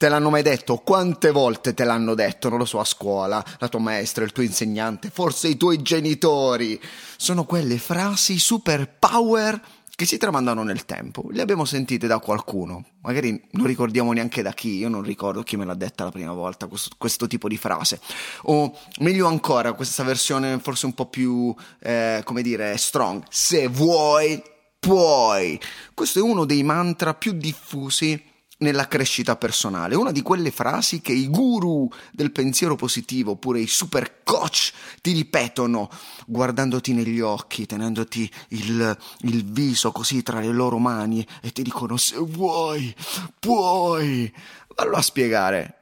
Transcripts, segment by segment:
Te l'hanno mai detto? Quante volte te l'hanno detto? Non lo so, a scuola, la tua maestra, il tuo insegnante, forse i tuoi genitori. Sono quelle frasi super power che si tramandano nel tempo. Le abbiamo sentite da qualcuno, magari non ricordiamo neanche da chi, io non ricordo chi me l'ha detta la prima volta, questo, questo tipo di frase. O meglio ancora, questa versione forse un po' più, eh, come dire, strong. Se vuoi, puoi. Questo è uno dei mantra più diffusi nella crescita personale, una di quelle frasi che i guru del pensiero positivo, oppure i super coach, ti ripetono guardandoti negli occhi, tenendoti il, il viso così tra le loro mani e ti dicono se vuoi, puoi. Vallo a spiegare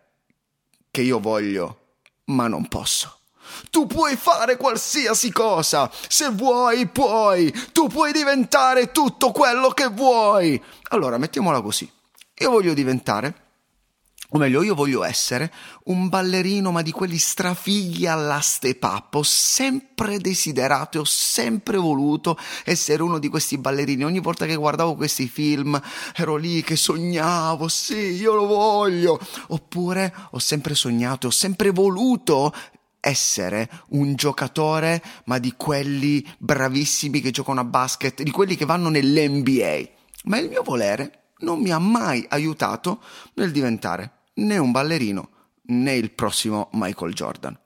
che io voglio, ma non posso. Tu puoi fare qualsiasi cosa, se vuoi puoi, tu puoi diventare tutto quello che vuoi. Allora, mettiamola così io voglio diventare, o meglio, io voglio essere un ballerino, ma di quelli strafigli alla step up. Ho sempre desiderato e ho sempre voluto essere uno di questi ballerini. Ogni volta che guardavo questi film ero lì che sognavo, sì, io lo voglio. Oppure ho sempre sognato ho sempre voluto essere un giocatore, ma di quelli bravissimi che giocano a basket, di quelli che vanno nell'NBA. Ma il mio volere non mi ha mai aiutato nel diventare né un ballerino né il prossimo Michael Jordan.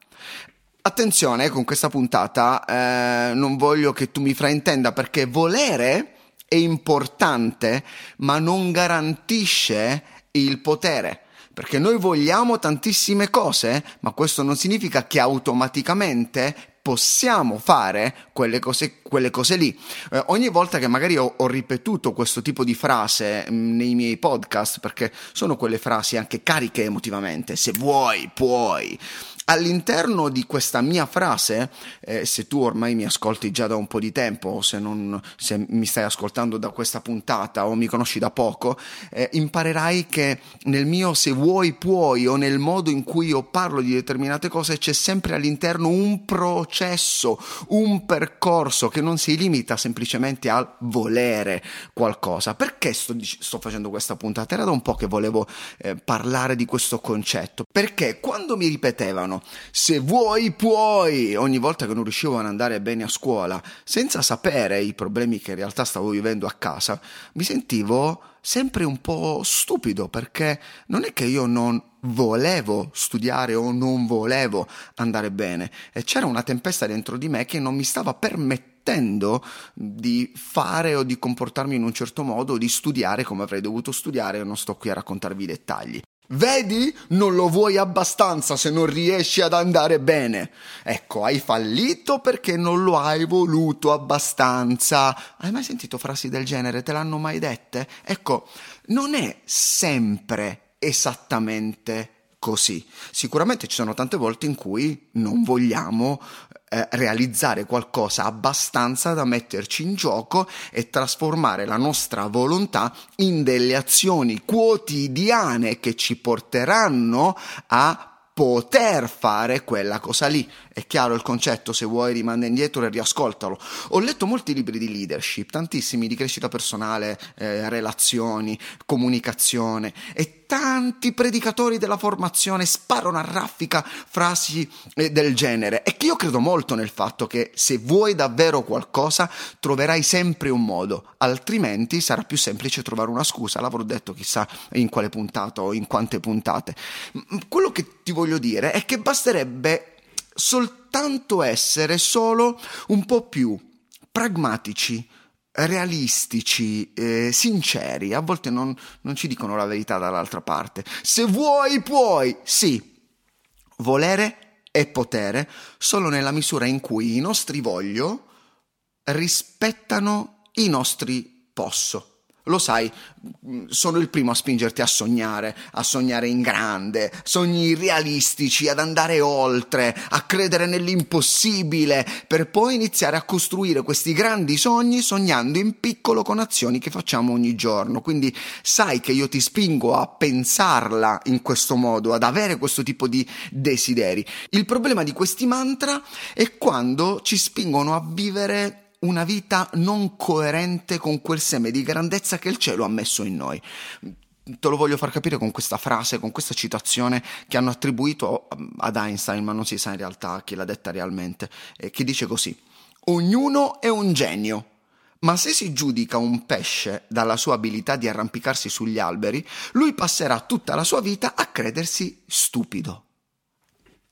Attenzione con questa puntata, eh, non voglio che tu mi fraintenda perché volere è importante, ma non garantisce il potere. Perché noi vogliamo tantissime cose, ma questo non significa che automaticamente possiamo fare quelle cose, quelle cose lì. Eh, ogni volta che magari ho, ho, ripetuto questo tipo di frase mh, mm, nei miei podcast, perché sono quelle frasi anche cariche emotivamente, se vuoi, puoi all'interno di questa mia frase, eh, se tu ormai mi ascolti già da un po' di tempo, o se, non, se mi stai ascoltando da questa puntata o mi conosci da poco, eh, imparerai che nel mio se vuoi puoi o nel modo in cui io parlo di determinate cose c'è sempre all'interno un processo, un percorso che non si limita semplicemente al volere qualcosa. Perché sto, sto facendo questa puntata? Era da un po' che volevo eh, parlare di questo concetto, perché quando mi ripetevano se vuoi puoi. Ogni volta che non riuscivo ad andare bene a scuola, senza sapere i problemi che in realtà stavo vivendo a casa, mi sentivo sempre un po' stupido perché non è che io non volevo studiare o non volevo andare bene. E c'era una tempesta dentro di me che non mi stava permettendo di fare o di comportarmi in un certo modo, di studiare come avrei dovuto studiare, non sto qui a raccontarvi i dettagli. Vedi? Non lo vuoi abbastanza se non riesci ad andare bene. Ecco, hai fallito perché non lo hai voluto abbastanza. Hai mai sentito frasi del genere? Te l'hanno mai dette? Ecco, non è sempre esattamente così. Sicuramente ci sono tante volte in cui non vogliamo eh, realizzare qualcosa abbastanza da metterci in gioco e trasformare la nostra volontà in delle azioni quotidiane che ci porteranno a poter fare quella cosa lì. È chiaro il concetto, se vuoi rimanda indietro e riascoltalo. Ho letto molti libri di leadership, tantissimi di crescita personale, eh, relazioni, comunicazione e tanti predicatori della formazione sparano a raffica frasi eh, del genere. E che io credo molto nel fatto che se vuoi davvero qualcosa troverai sempre un modo, altrimenti sarà più semplice trovare una scusa. L'avrò detto chissà in quale puntata o in quante puntate. Quello che ti voglio dire è che basterebbe soltanto essere solo un po' più pragmatici, realistici, eh, sinceri. A volte non, non ci dicono la verità dall'altra parte. Se vuoi, puoi. Sì, volere e potere solo nella misura in cui i nostri voglio rispettano i nostri posso. Lo sai, sono il primo a spingerti a sognare, a sognare in grande, sogni realistici, ad andare oltre, a credere nell'impossibile, per poi iniziare a costruire questi grandi sogni sognando in piccolo con azioni che facciamo ogni giorno. Quindi sai che io ti spingo a pensarla in questo modo, ad avere questo tipo di desideri. Il problema di questi mantra è quando ci spingono a vivere una vita non coerente con quel seme di grandezza che il cielo ha messo in noi. Te lo voglio far capire con questa frase, con questa citazione che hanno attribuito ad Einstein, ma non si sa in realtà chi l'ha detta realmente, eh, che dice così: Ognuno è un genio. Ma se si giudica un pesce dalla sua abilità di arrampicarsi sugli alberi, lui passerà tutta la sua vita a credersi stupido.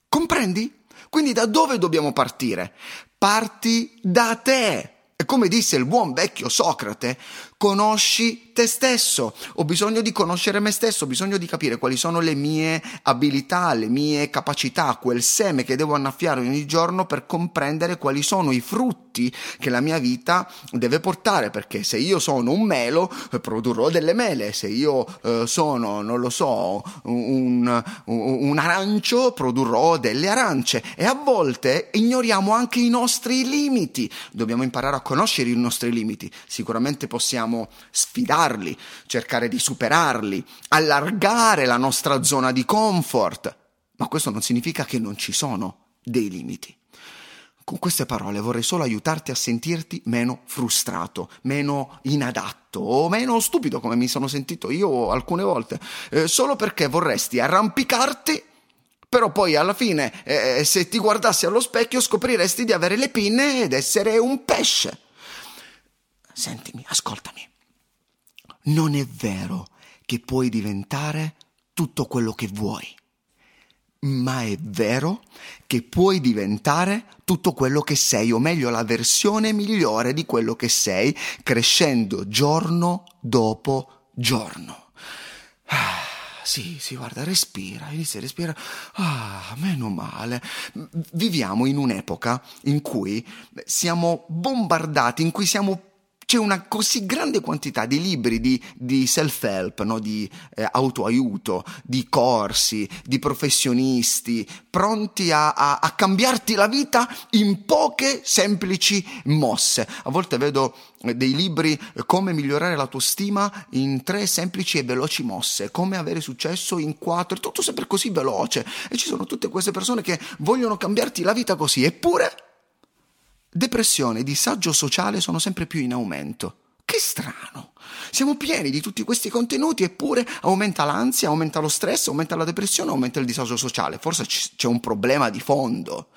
Comprendi? Quindi da dove dobbiamo partire? Parti da te. E come disse il buon vecchio Socrate, conosci te stesso, ho bisogno di conoscere me stesso, ho bisogno di capire quali sono le mie abilità, le mie capacità, quel seme che devo annaffiare ogni giorno per comprendere quali sono i frutti che la mia vita deve portare, perché se io sono un melo eh, produrrò delle mele, se io eh, sono, non lo so, un, un, un arancio produrrò delle arance. E a volte ignoriamo anche i nostri limiti, dobbiamo imparare a conoscere i nostri limiti, sicuramente possiamo sfidare migliorarli, cercare di superarli, allargare la nostra zona di comfort. Ma questo non significa che non ci sono dei limiti. Con queste parole vorrei solo aiutarti a sentirti meno frustrato, meno inadatto o meno stupido come mi sono sentito io alcune volte, eh, solo perché vorresti arrampicarti, però poi alla fine eh, se ti guardassi allo specchio scopriresti di avere le pinne ed essere un pesce. Sentimi, ascoltami non è vero che puoi diventare tutto quello che vuoi, ma è vero che puoi diventare tutto quello che sei, o meglio la versione migliore di quello che sei, crescendo giorno dopo giorno. Ah, sì, sì, guarda, respira, inizia a respirare. Ah, meno male. Viviamo in un'epoca in cui siamo bombardati, in cui siamo c'è una così grande quantità di libri di, di self-help, no? di eh, autoaiuto, di corsi, di professionisti, pronti a, a, a, cambiarti la vita in poche semplici mosse. A volte vedo eh, dei libri eh, come migliorare la tua stima in tre semplici e veloci mosse, come avere successo in quattro, tutto sempre così veloce. E ci sono tutte queste persone che vogliono cambiarti la vita così, eppure depressione e disagio sociale sono sempre più in aumento. Che strano! Siamo pieni di tutti questi contenuti eppure aumenta l'ansia, aumenta lo stress, aumenta la depressione, aumenta il disagio sociale. Forse c'è un problema di fondo.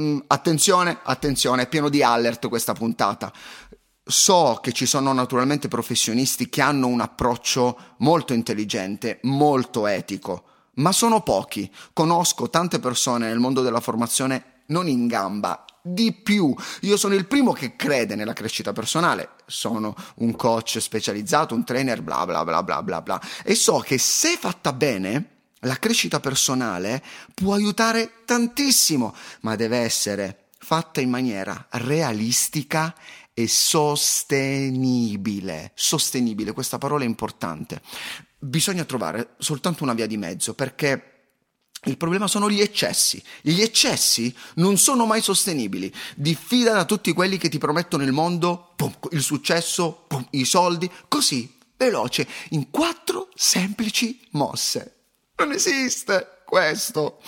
Mm, attenzione, attenzione, è pieno di alert questa puntata. So che ci sono naturalmente professionisti che hanno un approccio molto intelligente, molto etico, ma sono pochi. Conosco tante persone nel mondo della formazione non in gamba, di più. Io sono il primo che crede nella crescita personale, sono un coach specializzato, un trainer, bla bla bla bla bla bla. E so che se fatta bene, la crescita personale può aiutare tantissimo, ma deve essere fatta in maniera realistica e sostenibile. Sostenibile, questa parola è importante. Bisogna trovare soltanto una via di mezzo perché il problema sono gli eccessi. Gli eccessi non sono mai sostenibili. Diffida da tutti quelli che ti promettono il mondo, pum, il successo, pum, i soldi, così, veloce, in quattro semplici mosse. Non esiste questo.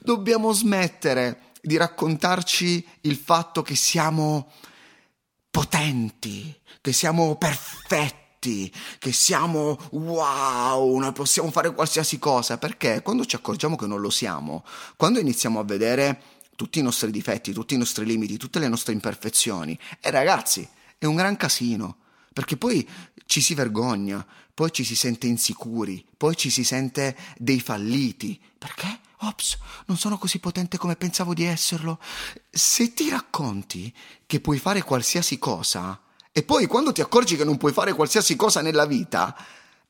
Dobbiamo smettere di raccontarci il fatto che siamo potenti, che siamo perfetti forti, che siamo wow, noi possiamo fare qualsiasi cosa, perché quando ci accorgiamo che non lo siamo, quando iniziamo a vedere tutti i nostri difetti, tutti i nostri limiti, tutte le nostre imperfezioni, e ragazzi, è un gran casino, perché poi ci si vergogna, poi ci si sente insicuri, poi ci si sente dei falliti, perché? Ops, non sono così potente come pensavo di esserlo. Se ti racconti che puoi fare qualsiasi cosa, e poi quando ti accorgi che non puoi fare qualsiasi cosa nella vita,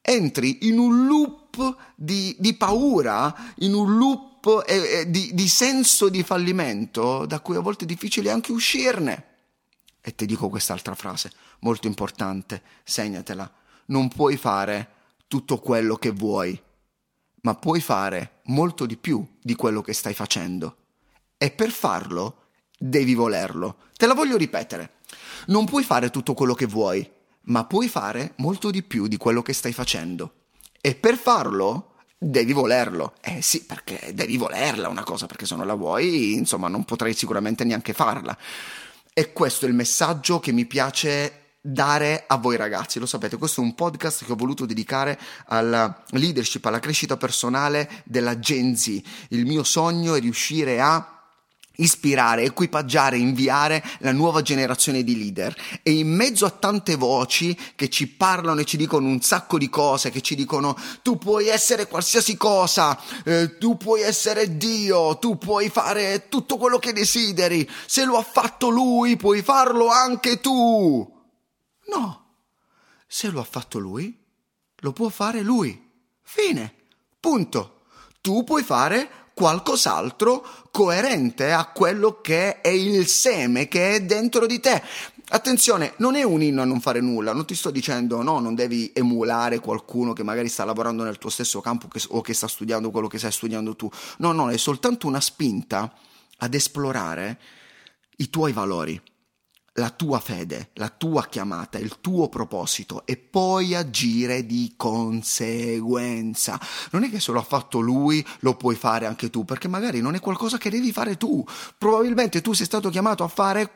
entri in un loop di, di paura, in un loop eh, eh, di, di senso di fallimento da cui a volte è difficile anche uscirne. E ti dico quest'altra frase, molto importante, segnatela. Non puoi fare tutto quello che vuoi, ma puoi fare molto di più di quello che stai facendo. E per farlo devi volerlo. Te la voglio ripetere. Non puoi fare tutto quello che vuoi, ma puoi fare molto di più di quello che stai facendo. E per farlo devi volerlo. Eh sì, perché devi volerla una cosa, perché se non la vuoi, insomma, non potrai sicuramente neanche farla. E questo è il messaggio che mi piace dare a voi ragazzi. Lo sapete, questo è un podcast che ho voluto dedicare alla leadership, alla crescita personale della Gen Z. Il mio sogno è riuscire a ispirare, equipaggiare, inviare la nuova generazione di leader e in mezzo a tante voci che ci parlano e ci dicono un sacco di cose, che ci dicono tu puoi essere qualsiasi cosa, eh, tu puoi essere Dio, tu puoi fare tutto quello che desideri, se lo ha fatto lui puoi farlo anche tu. No, se lo ha fatto lui, lo può fare lui. Fine. Punto. Tu puoi fare qualcos'altro coerente a quello che è il seme che è dentro di te. Attenzione, non è un inno a non fare nulla, non ti sto dicendo no, non devi emulare qualcuno che magari sta lavorando nel tuo stesso campo che, o che sta studiando quello che stai studiando tu. No, no, è soltanto una spinta ad esplorare i tuoi valori la tua fede, la tua chiamata, il tuo proposito e poi agire di conseguenza. Non è che se lo ha fatto lui lo puoi fare anche tu, perché magari non è qualcosa che devi fare tu. Probabilmente tu sei stato chiamato a fare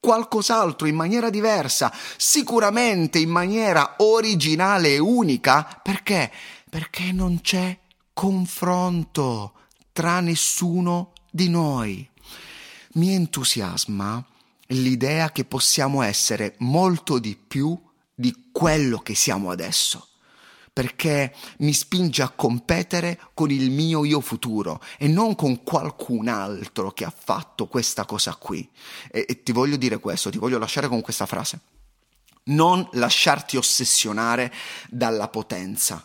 qualcos'altro in maniera diversa, sicuramente in maniera originale e unica, perché? Perché non c'è confronto tra nessuno di noi. Mi entusiasma l'idea che possiamo essere molto di più di quello che siamo adesso perché mi spinge a competere con il mio io futuro e non con qualcun altro che ha fatto questa cosa qui. E, e, ti voglio dire questo, ti voglio lasciare con questa frase. Non lasciarti ossessionare dalla potenza,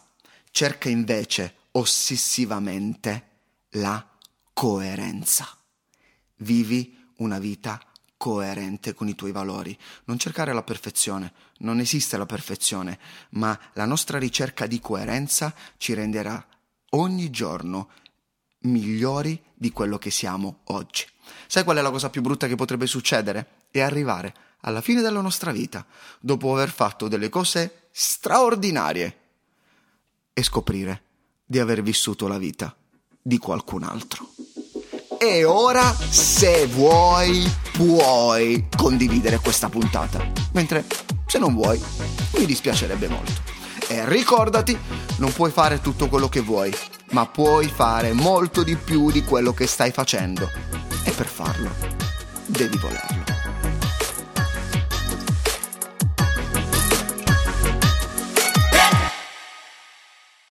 cerca invece ossessivamente la coerenza. Vivi una vita coerente con i tuoi valori. Non cercare la perfezione, non esiste la perfezione, ma la nostra ricerca di coerenza ci renderà ogni giorno migliori di quello che siamo oggi. Sai qual è la cosa più brutta che potrebbe succedere? È arrivare alla fine della nostra vita, dopo aver fatto delle cose straordinarie, e scoprire di aver vissuto la vita di qualcun altro. E ora, se vuoi, puoi condividere questa puntata. Mentre se non vuoi, mi dispiacerebbe molto. E ricordati, non puoi fare tutto quello che vuoi, ma puoi fare molto di più di quello che stai facendo. E per farlo, devi volerlo.